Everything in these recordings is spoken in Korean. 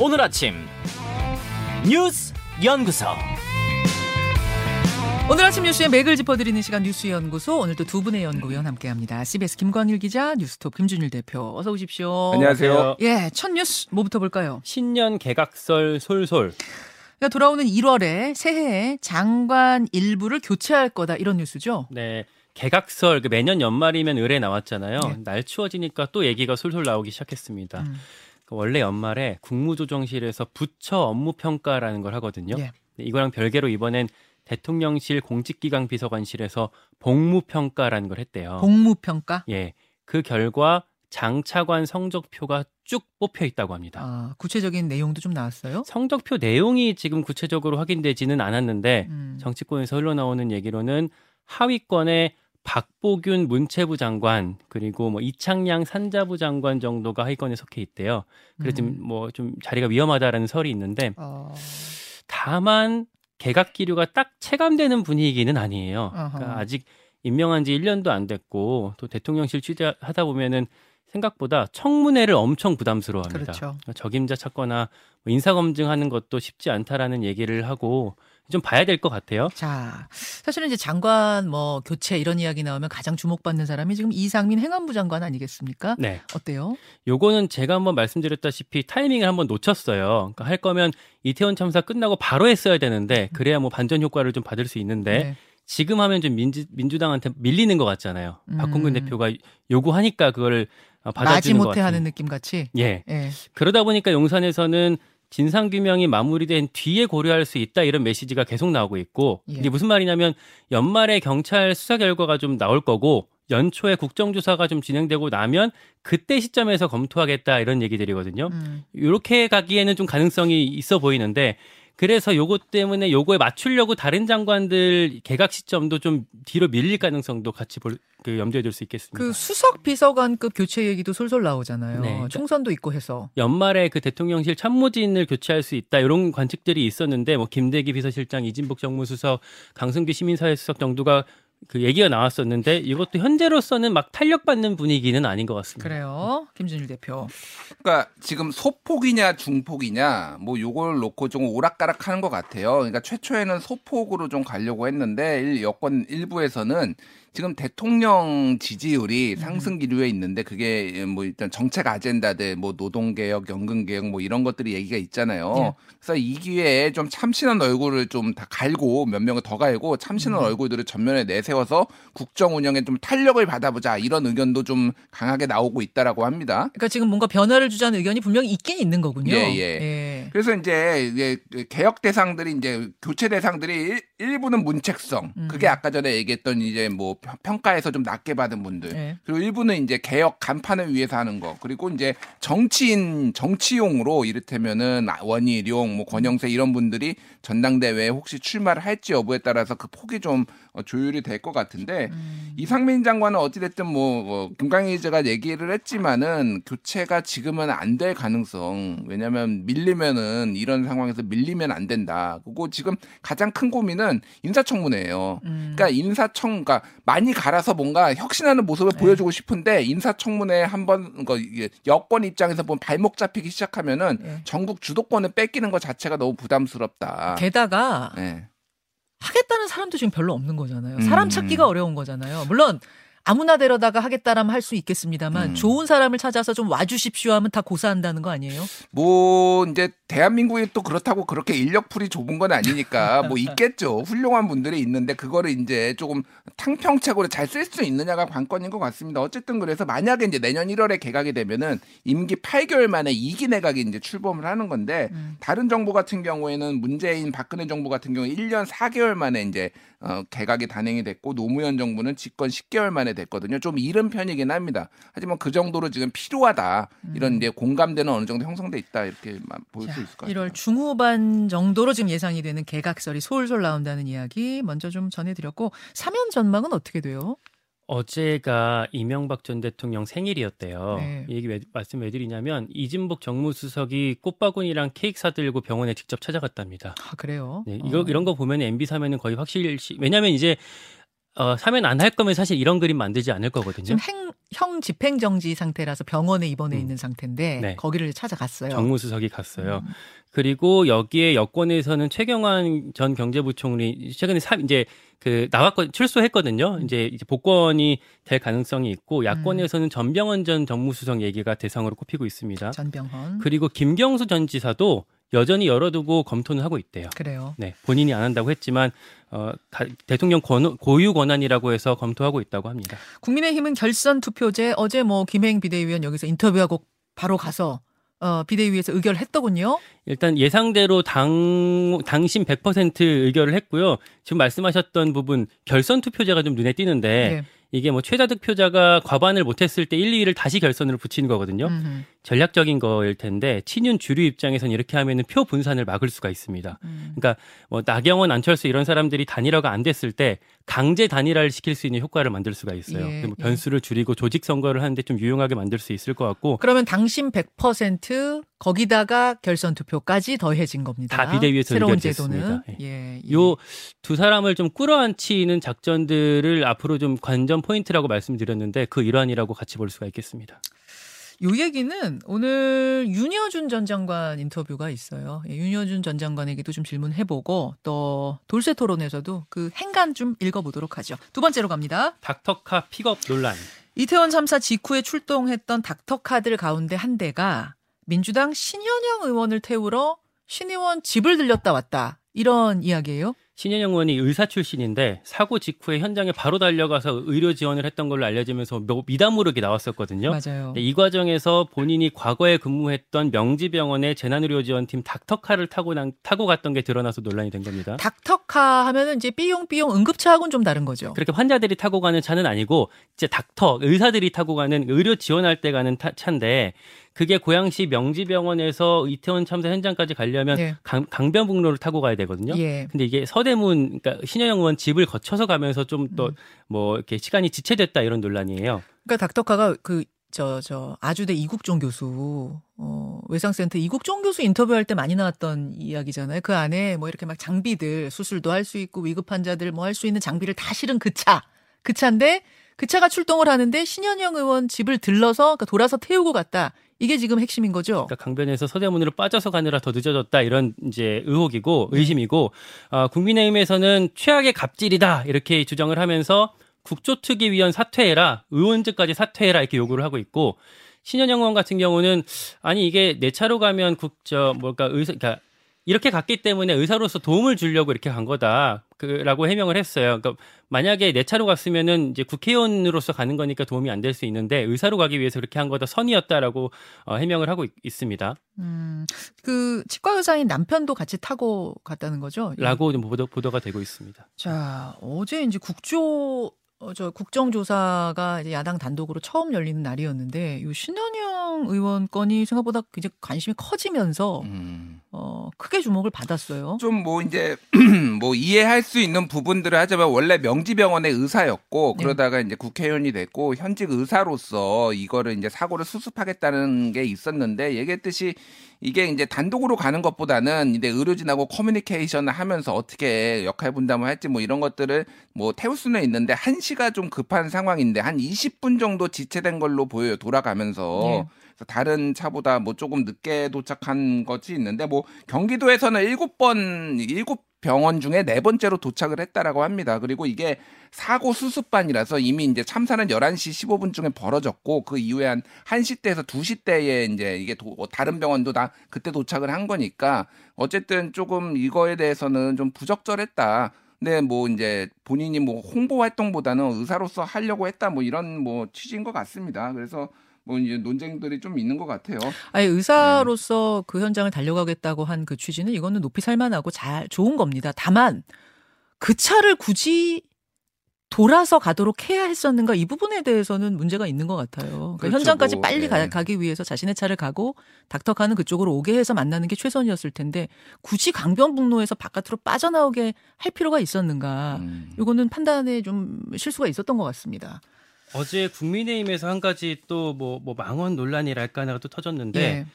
오늘 아침 뉴스 연구소 오늘 아침 뉴스의 맥을 짚어드리는 시간 뉴스 연구소 오늘도 두 분의 연구위원 함께합니다. CBS 김광일 기자, 뉴스톱 김준일 대표 어서 오십시오. 안녕하세요. 예, 첫 뉴스 뭐부터 볼까요? 신년 개각설 솔솔 그러니까 돌아오는 1월에 새해에 장관 일부를 교체할 거다 이런 뉴스죠. 네 개각설 그 매년 연말이면 을에 나왔잖아요. 네. 날 추워지니까 또 얘기가 솔솔 나오기 시작했습니다. 음. 그 원래 연말에 국무조정실에서 부처 업무 평가라는 걸 하거든요. 예. 네, 이거랑 별개로 이번엔 대통령실 공직기강 비서관실에서 복무 평가라는 걸 했대요. 복무 평가. 예. 그 결과 장차관 성적표가 쭉 뽑혀 있다고 합니다. 아, 구체적인 내용도 좀 나왔어요. 성적표 내용이 지금 구체적으로 확인되지는 않았는데 음. 정치권에서 흘러나오는 얘기로는 하위권에 박보균 문체부 장관 그리고 뭐 이창양 산자부 장관 정도가 하위권에 속해 있대요. 그래서 지금 음. 뭐좀 자리가 위험하다라는 설이 있는데 어, 다만 개각 기류가 딱 체감되는 분위기는 아니에요. 그러니까 아직 임명한 지 1년도 안 됐고 또 대통령실 취재하다 보면은 생각보다 청문회를 엄청 부담스러워합니다. 그렇죠. 적임자 찾거나 뭐 인사 검증하는 것도 쉽지 않다라는 얘기를 하고 좀 봐야 될 것 같아요. 자, 사실은 이제 장관 뭐 교체 이런 이야기 나오면 가장 주목받는 사람이 지금 이상민 행안부 장관 아니겠습니까? 네. 어때요? 요거는 제가 한번 말씀드렸다시피 타이밍을 한번 놓쳤어요. 그러니까 할 거면 이태원 참사 끝나고 바로 했어야 되는데 그래야 뭐 반전 효과를 좀 받을 수 있는데 네. 지금 하면 좀 민주, 민주당한테 밀리는 것 같잖아요. 음. 박홍근 대표가 요구하니까 그걸 어, 받아주는 것 못해 같아요. 하는 느낌 같이. 예. 예. 그러다 보니까 용산에서는 진상 규명이 마무리된 뒤에 고려할 수 있다 이런 메시지가 계속 나오고 있고 예. 이게 무슨 말이냐면 연말에 경찰 수사 결과가 좀 나올 거고 연초에 국정조사가 좀 진행되고 나면 그때 시점에서 검토하겠다 이런 얘기들이거든요. 음. 이렇게 가기에는 좀 가능성이 있어 보이는데 그래서 요것 때문에 요거에 맞추려고 다른 장관들 개각 시점도 좀 뒤로 밀릴 가능성도 같이 볼, 그 염두에 둘 수 있겠습니다. 그 수석 비서관급 교체 얘기도 솔솔 나오잖아요. 네. 총선도 있고 해서. 연말에 그 대통령실 참모진을 교체할 수 있다 이런 관측들이 있었는데 뭐 김대기 비서실장, 이진복 정무수석, 강승규 시민사회 수석 정도가 그 얘기가 나왔었는데 이것도 현재로서는 막 탄력받는 분위기는 아닌 것 같습니다. 그래요. 김준일 대표. 그러니까 지금 소폭이냐 중폭이냐 뭐 요걸 놓고 좀 오락가락하는 것 같아요. 그러니까 최초에는 소폭으로 좀 가려고 했는데 일- 여권 일부에서는 지금 대통령 지지율이 상승 기류에 있는데 그게 뭐 일단 정책 아젠다들 뭐 노동 개혁, 연금 개혁 뭐 이런 것들이 얘기가 있잖아요. 네. 그래서 이 기회에 좀 참신한 얼굴을 좀 다 갈고 몇 명을 더 갈고 참신한 얼굴들을 전면에 내세워서 국정 운영에 좀 탄력을 받아보자 이런 의견도 좀 강하게 나오고 있다라고 합니다. 그러니까 지금 뭔가 변화를 주자는 의견이 분명히 있긴 있는 거군요. 예, 예. 그래서 이제 개혁 대상들이 이제 교체 대상들이 일, 일부는 문책성, 음. 그게 아까 전에 얘기했던 이제 뭐 평- 평가에서 좀 낮게 받은 분들, 예. 그리고 일부는 이제 개혁 간판을 위해서 하는 거, 그리고 이제 정치인 정치용으로 이를테면은 원희룡, 뭐 권영세 이런 분들이 전당대회에 혹시 출마를 할지 여부에 따라서 그 폭이 좀 어, 조율이 될 것 같은데 음. 이상민 장관은 어찌됐든 뭐, 뭐 김광희 기자가 얘기를 했지만은 교체가 지금은 안 될 가능성 왜냐하면 밀리면은 이런 상황에서 밀리면 안 된다. 그리고 지금 가장 큰 고민은 인사청문회예요. 음. 그러니까 인사청, 그러니까 많이 갈아서 뭔가 혁신하는 모습을 네. 보여주고 싶은데 인사청문회 한번 그 여권 입장에서 보면 발목 잡히기 시작하면은 네. 전국 주도권을 뺏기는 것 자체가 너무 부담스럽다. 게다가 네. 하겠다는 사람도 지금 별로 없는 거잖아요. 사람 음. 찾기가 어려운 거잖아요. 물론 아무나 데려다가 하겠다라면 할 수 있겠습니다만 음. 좋은 사람을 찾아서 좀 와주십시오 하면 다 고사한다는 거 아니에요? 뭐 이제 대한민국이 또 그렇다고 그렇게 인력풀이 좁은 건 아니니까 뭐 있겠죠. 훌륭한 분들이 있는데 그거를 이제 조금 탕평책으로 잘 쓸 수 있느냐가 관건인 것 같습니다. 어쨌든 그래서 만약에 이제 내년 1월에 개각이 되면은 임기 8개월 만에 2기 내각이 이제 출범을 하는 건데 음. 다른 정부 같은 경우에는 문재인 박근혜 정부 같은 경우 1년 4개월 만에 이제 어, 개각이 단행이 됐고 노무현 정부는 집권 10개월 만에 됐거든요. 좀 이른 편이긴 합니다. 하지만 그 정도로 지금 필요하다. 이런 이제 공감대는 어느 정도 형성돼 있다 이렇게 볼수 있을 것 같아요. 1월 중후반 정도로 지금 예상이 되는 개각설이 솔솔 나온다는 이야기 먼저 좀 전해드렸고 사면 전망은 어떻게 돼요? 어제가 이명박 전 대통령 생일이었대요. 네. 이 얘기 왜, 말씀 왜 드리냐면 이진복 정무수석이 꽃바구니랑 케이크 사들고 병원에 직접 찾아갔답니다. 아 그래요? 네, 이거 어. 이런 거 보면 MB 사면은 거의 확실시 왜냐하면 이제 어, 사면 안 할 거면 사실 이런 그림 만들지 않을 거거든요. 지금 행 형 집행 정지 상태라서 병원에 입원해 음. 있는 상태인데 네. 거기를 찾아갔어요. 정무수석이 갔어요. 음. 그리고 여기에 여권에서는 최경환 전 경제부총리 최근에 사, 이제 그 나왔거 출소했거든요. 이제 이제 복권이 될 가능성이 있고 야권에서는 전병헌 전 정무수석 얘기가 대상으로 꼽히고 있습니다. 전병헌. 그리고 김경수 전 지사도 여전히 열어두고 검토는 하고 있대요. 그래요. 네, 본인이 안 한다고 했지만 어, 가- 대통령 권, 고유 권한이라고 해서 검토하고 있다고 합니다. 국민의힘은 결선 투표제 어제 뭐 김행 비대위원 여기서 인터뷰하고 바로 가서 어, 비대위에서 의결했더군요. 일단 예상대로 당 당심 100% 의결을 했고요. 지금 말씀하셨던 부분 결선 투표제가 좀 눈에 띄는데 예. 이게 뭐 최다 득표자가 과반을 못했을 때 1, 2위를 다시 결선으로 붙이는 거거든요. 음흠. 전략적인 거일 텐데 친윤 주류 입장에선 이렇게 하면은 표 분산을 막을 수가 있습니다. 음. 그러니까 뭐 나경원, 안철수 이런 사람들이 단일화가 안 됐을 때 강제 단일화를 시킬 수 있는 효과를 만들 수가 있어요. 예, 뭐 예. 변수를 줄이고 조직 선거를 하는데 좀 유용하게 만들 수 있을 것 같고 그러면 당심 100% 거기다가 결선 투표까지 더해진 겁니다. 다 비대위에서 새로운. 제도는 예. 예. 예. 요두 사람을 좀 끌어안치는 작전들을 앞으로 좀 관전 포인트라고 말씀드렸는데 그 일환이라고 같이 볼 수가 있겠습니다. 요 얘기는 오늘 윤여준 전 장관 인터뷰가 있어요. 예, 윤여준 전 장관에게도 좀 질문해보고 또 돌쇠 토론에서도 그 행간 좀 읽어보도록 하죠. 두 번째로 갑니다. 닥터카 픽업 논란. 이태원 참사 직후에 출동했던 닥터카들 가운데 한 대가 민주당 신현영 의원을 태우러 신 의원 집을 들렸다 왔다. 이런 이야기예요. 신현영 의원이 의사 출신인데 사고 직후에 현장에 바로 달려가서 의료 지원을 했던 걸로 알려지면서 뭐 미담으로게 나왔었거든요. 맞아요. 이 과정에서 본인이 과거에 근무했던 명지병원의 재난의료 지원팀 닥터카를 타고 난, 타고 갔던 게 드러나서 논란이 된 겁니다. 닥터카 하면은 이제 삐용삐용 응급차하고는 좀 다른 거죠. 그렇게 환자들이 타고 가는 차는 아니고 이제 닥터 의사들이 타고 가는 의료 지원할 때 가는 타- 차인데 그게 고양시 명지병원에서 이태원 참사 현장까지 가려면 네. 강, 강변북로를 타고 가야 되거든요. 예. 근데 이게 서대 문 그러니까 신현영 의원 집을 거쳐서 가면서 좀 음. 더뭐 이렇게 시간이 지체됐다 이런 논란이에요. 그러니까 닥터카가 그 저 저 아주대 이국종 교수 어 외상센터 이국종 교수 인터뷰할 때 많이 나왔던 이야기잖아요. 그 안에 뭐 이렇게 막 장비들 수술도 할 수 있고 위급 환자들 뭐 할 수 있는 장비를 다 실은 그 차. 그 차인데 그 차가 출동을 하는데 신현영 의원 집을 들러서 그러니까 돌아서 태우고 갔다. 이게 지금 핵심인 거죠. 그러니까 강변에서 서대문으로 빠져서 가느라 더 늦어졌다 이런 이제 의혹이고 의심이고 어, 국민의힘에서는 최악의 갑질이다 이렇게 주장을 하면서 국조특위위원 사퇴해라 의원직까지 사퇴해라 이렇게 요구를 하고 있고 신현영 의원 같은 경우는 아니 이게 내 차로 가면 국저 뭘까 의사 그러니까 이렇게 갔기 때문에 의사로서 도움을 주려고 이렇게 간 거다. 그라고 해명을 했어요. 그러니까 만약에 내 차로 갔으면은 이제 국회의원으로서 가는 거니까 도움이 안 될 수 있는데 의사로 가기 위해서 그렇게 한 거다 선이었다라고 어, 해명을 하고 있, 있습니다. 음. 그 치과 의사인 남편도 같이 타고 갔다는 거죠. 예. 라고 좀 보도, 보도가 되고 있습니다. 자, 어제 이제 국조 어, 저 국정조사가 이제 야당 단독으로 처음 열리는 날이었는데 이 신현영 의원 건이 생각보다 이제 관심이 커지면서 음. 어, 크게 주목을 받았어요. 좀 뭐 이제 뭐 이해할 수 있는 부분들을 하자면 원래 명지병원의 의사였고 네. 그러다가 이제 국회의원이 됐고 현직 의사로서 이거를 이제 사고를 수습하겠다는 게 있었는데 얘기했듯이 이게 이제 단독으로 가는 것보다는 이제 의료진하고 커뮤니케이션을 하면서 어떻게 역할 분담을 할지 뭐 이런 것들을 뭐 태울 수는 있는데 한 시가 좀 급한 상황인데 한 20분 정도 지체된 걸로 보여요 돌아가면서 네. 다른 차보다 뭐 조금 늦게 도착한 것이 있는데 뭐 경기도에서는 일곱 번 일곱 병원 중에 네 번째로 도착을 했다라고 합니다. 그리고 이게 사고 수습반이라서 이미 이제 참사는 11시 15분쯤에 벌어졌고 그 이후에 한 1시 때에서 2시 때에 이제 이게 도- 어, 다른 병원도 다 그때 도착을 한 거니까 어쨌든 조금 이거에 대해서는 좀 부적절했다. 근데 뭐 이제 본인이 뭐 홍보 활동보다는 의사로서 하려고 했다 뭐 이런 뭐 취지인 것 같습니다. 그래서 뭐 이제 논쟁들이 좀 있는 것 같아요. 아니 의사로서 그 현장을 달려가겠다고 한 그 취지는 이거는 높이 살만하고 잘 좋은 겁니다. 다만 그 차를 굳이 돌아서 가도록 해야 했었는가 이 부분에 대해서는 문제가 있는 것 같아요. 그러니까 그렇죠, 현장까지 뭐, 빨리 가, 네. 가 기 위해서 자신의 차를 가고 닥터카는 그쪽으로 오게 해서 만나는 게 최선이었을 텐데 굳이 강변북로에서 바깥으로 빠져나오게 할 필요가 있었는가? 음. 이거는 판단에 좀 실수가 있었던 것 같습니다. 어제 국민의힘에서 한 가지 또뭐 뭐 망언 논란이랄까 하나가 또 터졌는데 예.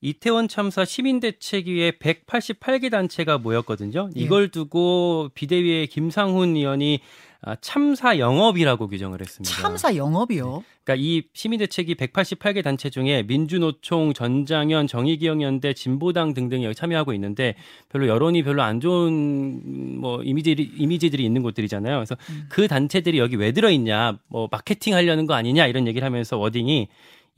이태원 참사 시민대책위에 188개 단체가 모였거든요. 예. 이걸 두고 비대위의 김상훈 의원이 아, 참사 영업이라고 규정을 했습니다. 참사 영업이요. 그러니까 이 시민대책위 188개 단체 중에 민주노총, 전장현, 정의기억연대, 진보당 등등이 여기 참여하고 있는데 별로 여론이 별로 안 좋은 뭐 이미지들이 이미지들이 있는 곳들이잖아요. 그래서 음. 그 단체들이 여기 왜 들어 있냐, 뭐 마케팅 하려는 거 아니냐 이런 얘기를 하면서 워딩이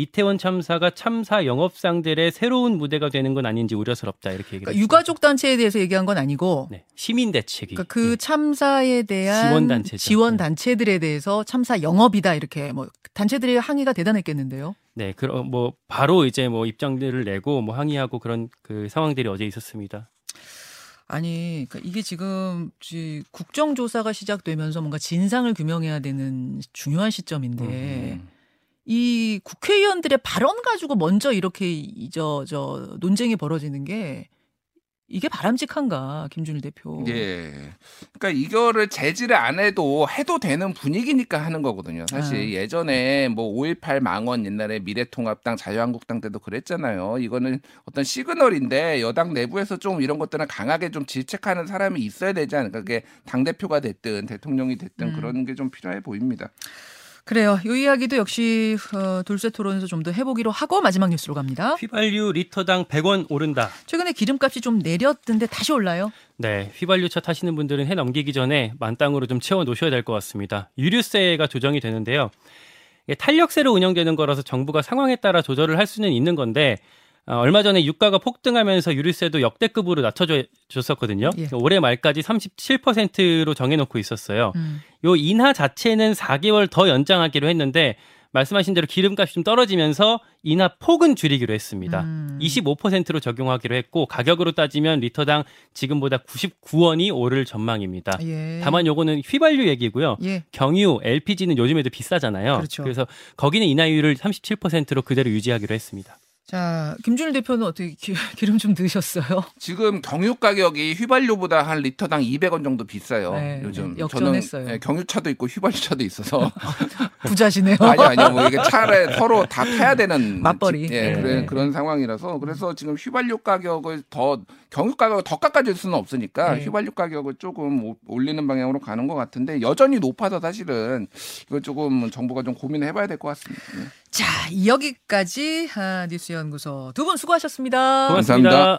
이태원 참사가 참사 영업상들의 새로운 무대가 되는 건 아닌지 우려스럽다 이렇게 얘기를 그러니까. 유가족 단체에 대해서 얘기한 건 아니고 네, 시민 대책위 그러니까 그 예. 참사에 대한. 지원 네. 단체들에 대해서 참사 영업이다 이렇게 뭐 단체들의 항의가 대단했겠는데요. 네, 그럼 뭐 바로 이제 뭐 입장들을 내고 뭐 항의하고 그런 그 상황들이 어제 있었습니다. 아니, 그러니까 이게 지금 지- 국정조사가 시작되면서 뭔가 진상을 규명해야 되는 중요한 시점인데 음. 이 국회의원들의 발언 가지고 먼저 이렇게 저저 논쟁이 벌어지는 게 이게 바람직한가 김준일 대표. 예. 그러니까 이거를 제지를 안 해도 해도 되는 분위기니까 하는 거거든요. 사실 아. 예전에 뭐 5.18 망원 옛날에 미래통합당 자유한국당 때도 그랬잖아요. 이거는 어떤 시그널인데 여당 내부에서 좀 이런 것들은 강하게 좀 질책하는 사람이 있어야 되지 않을까. 그게 당 대표가 됐든 대통령이 됐든 음. 그런 게 좀 필요해 보입니다. 그래요. 이 이야기도 역시 어, 돌쇠 토론에서 좀 더 해보기로 하고 마지막 뉴스로 갑니다. 휘발유 리터당 100원 오른다. 최근에 기름값이 좀 내렸던데 다시 올라요. 네, 휘발유차 타시는 분들은 해 넘기기 전에 만땅으로 좀 채워 놓으셔야 될 것 같습니다. 유류세가 조정이 되는데요. 탄력세로 운영되는 거라서 정부가 상황에 따라 조절을 할 수는 있는 건데 어, 얼마 전에 유가가 폭등하면서 유류세도 역대급으로 낮춰줬었거든요. 예. 올해 말까지 37%로 정해놓고 있었어요. 음. 요 인하 자체는 4개월 더 연장하기로 했는데 말씀하신 대로 기름값이 좀 떨어지면서 인하 폭은 줄이기로 했습니다. 음. 25%로 적용하기로 했고 가격으로 따지면 리터당 지금보다 99원이 오를 전망입니다. 예. 다만 요거는 휘발유 얘기고요. 예. 경유, LPG는 요즘에도 비싸잖아요. 그렇죠. 래서 거기는 인하율을 37%로 그대로 유지하기로 했습니다. 자, 김준일 대표는 어떻게 기, 기름 좀 넣으셨어요? 지금 경유 가격이 휘발유보다 한 리터당 200원 정도 비싸요. 네, 요즘 역전했어요. 저는 예, 경유차도 있고 휘발유차도 있어서 부자시네요. 아니 아니요 뭐 이게 차를 서로 다 타야 되는 맞벌이. 지- 예, 네. 그래, 그런 상황이라서 그래서 지금 휘발유 가격을 더 경유 가격을 더 깎아줄 수는 없으니까 네. 휘발유 가격을 조금 오- 올리는 방향으로 가는 것 같은데 여전히 높아서 사실은 이거 조금 정부가 좀 고민을 해봐야 될 것 같습니다. 예. 자, 여기까지 아, 뉴스연구소 두 분 수고하셨습니다. 고맙습니다. 감사합니다.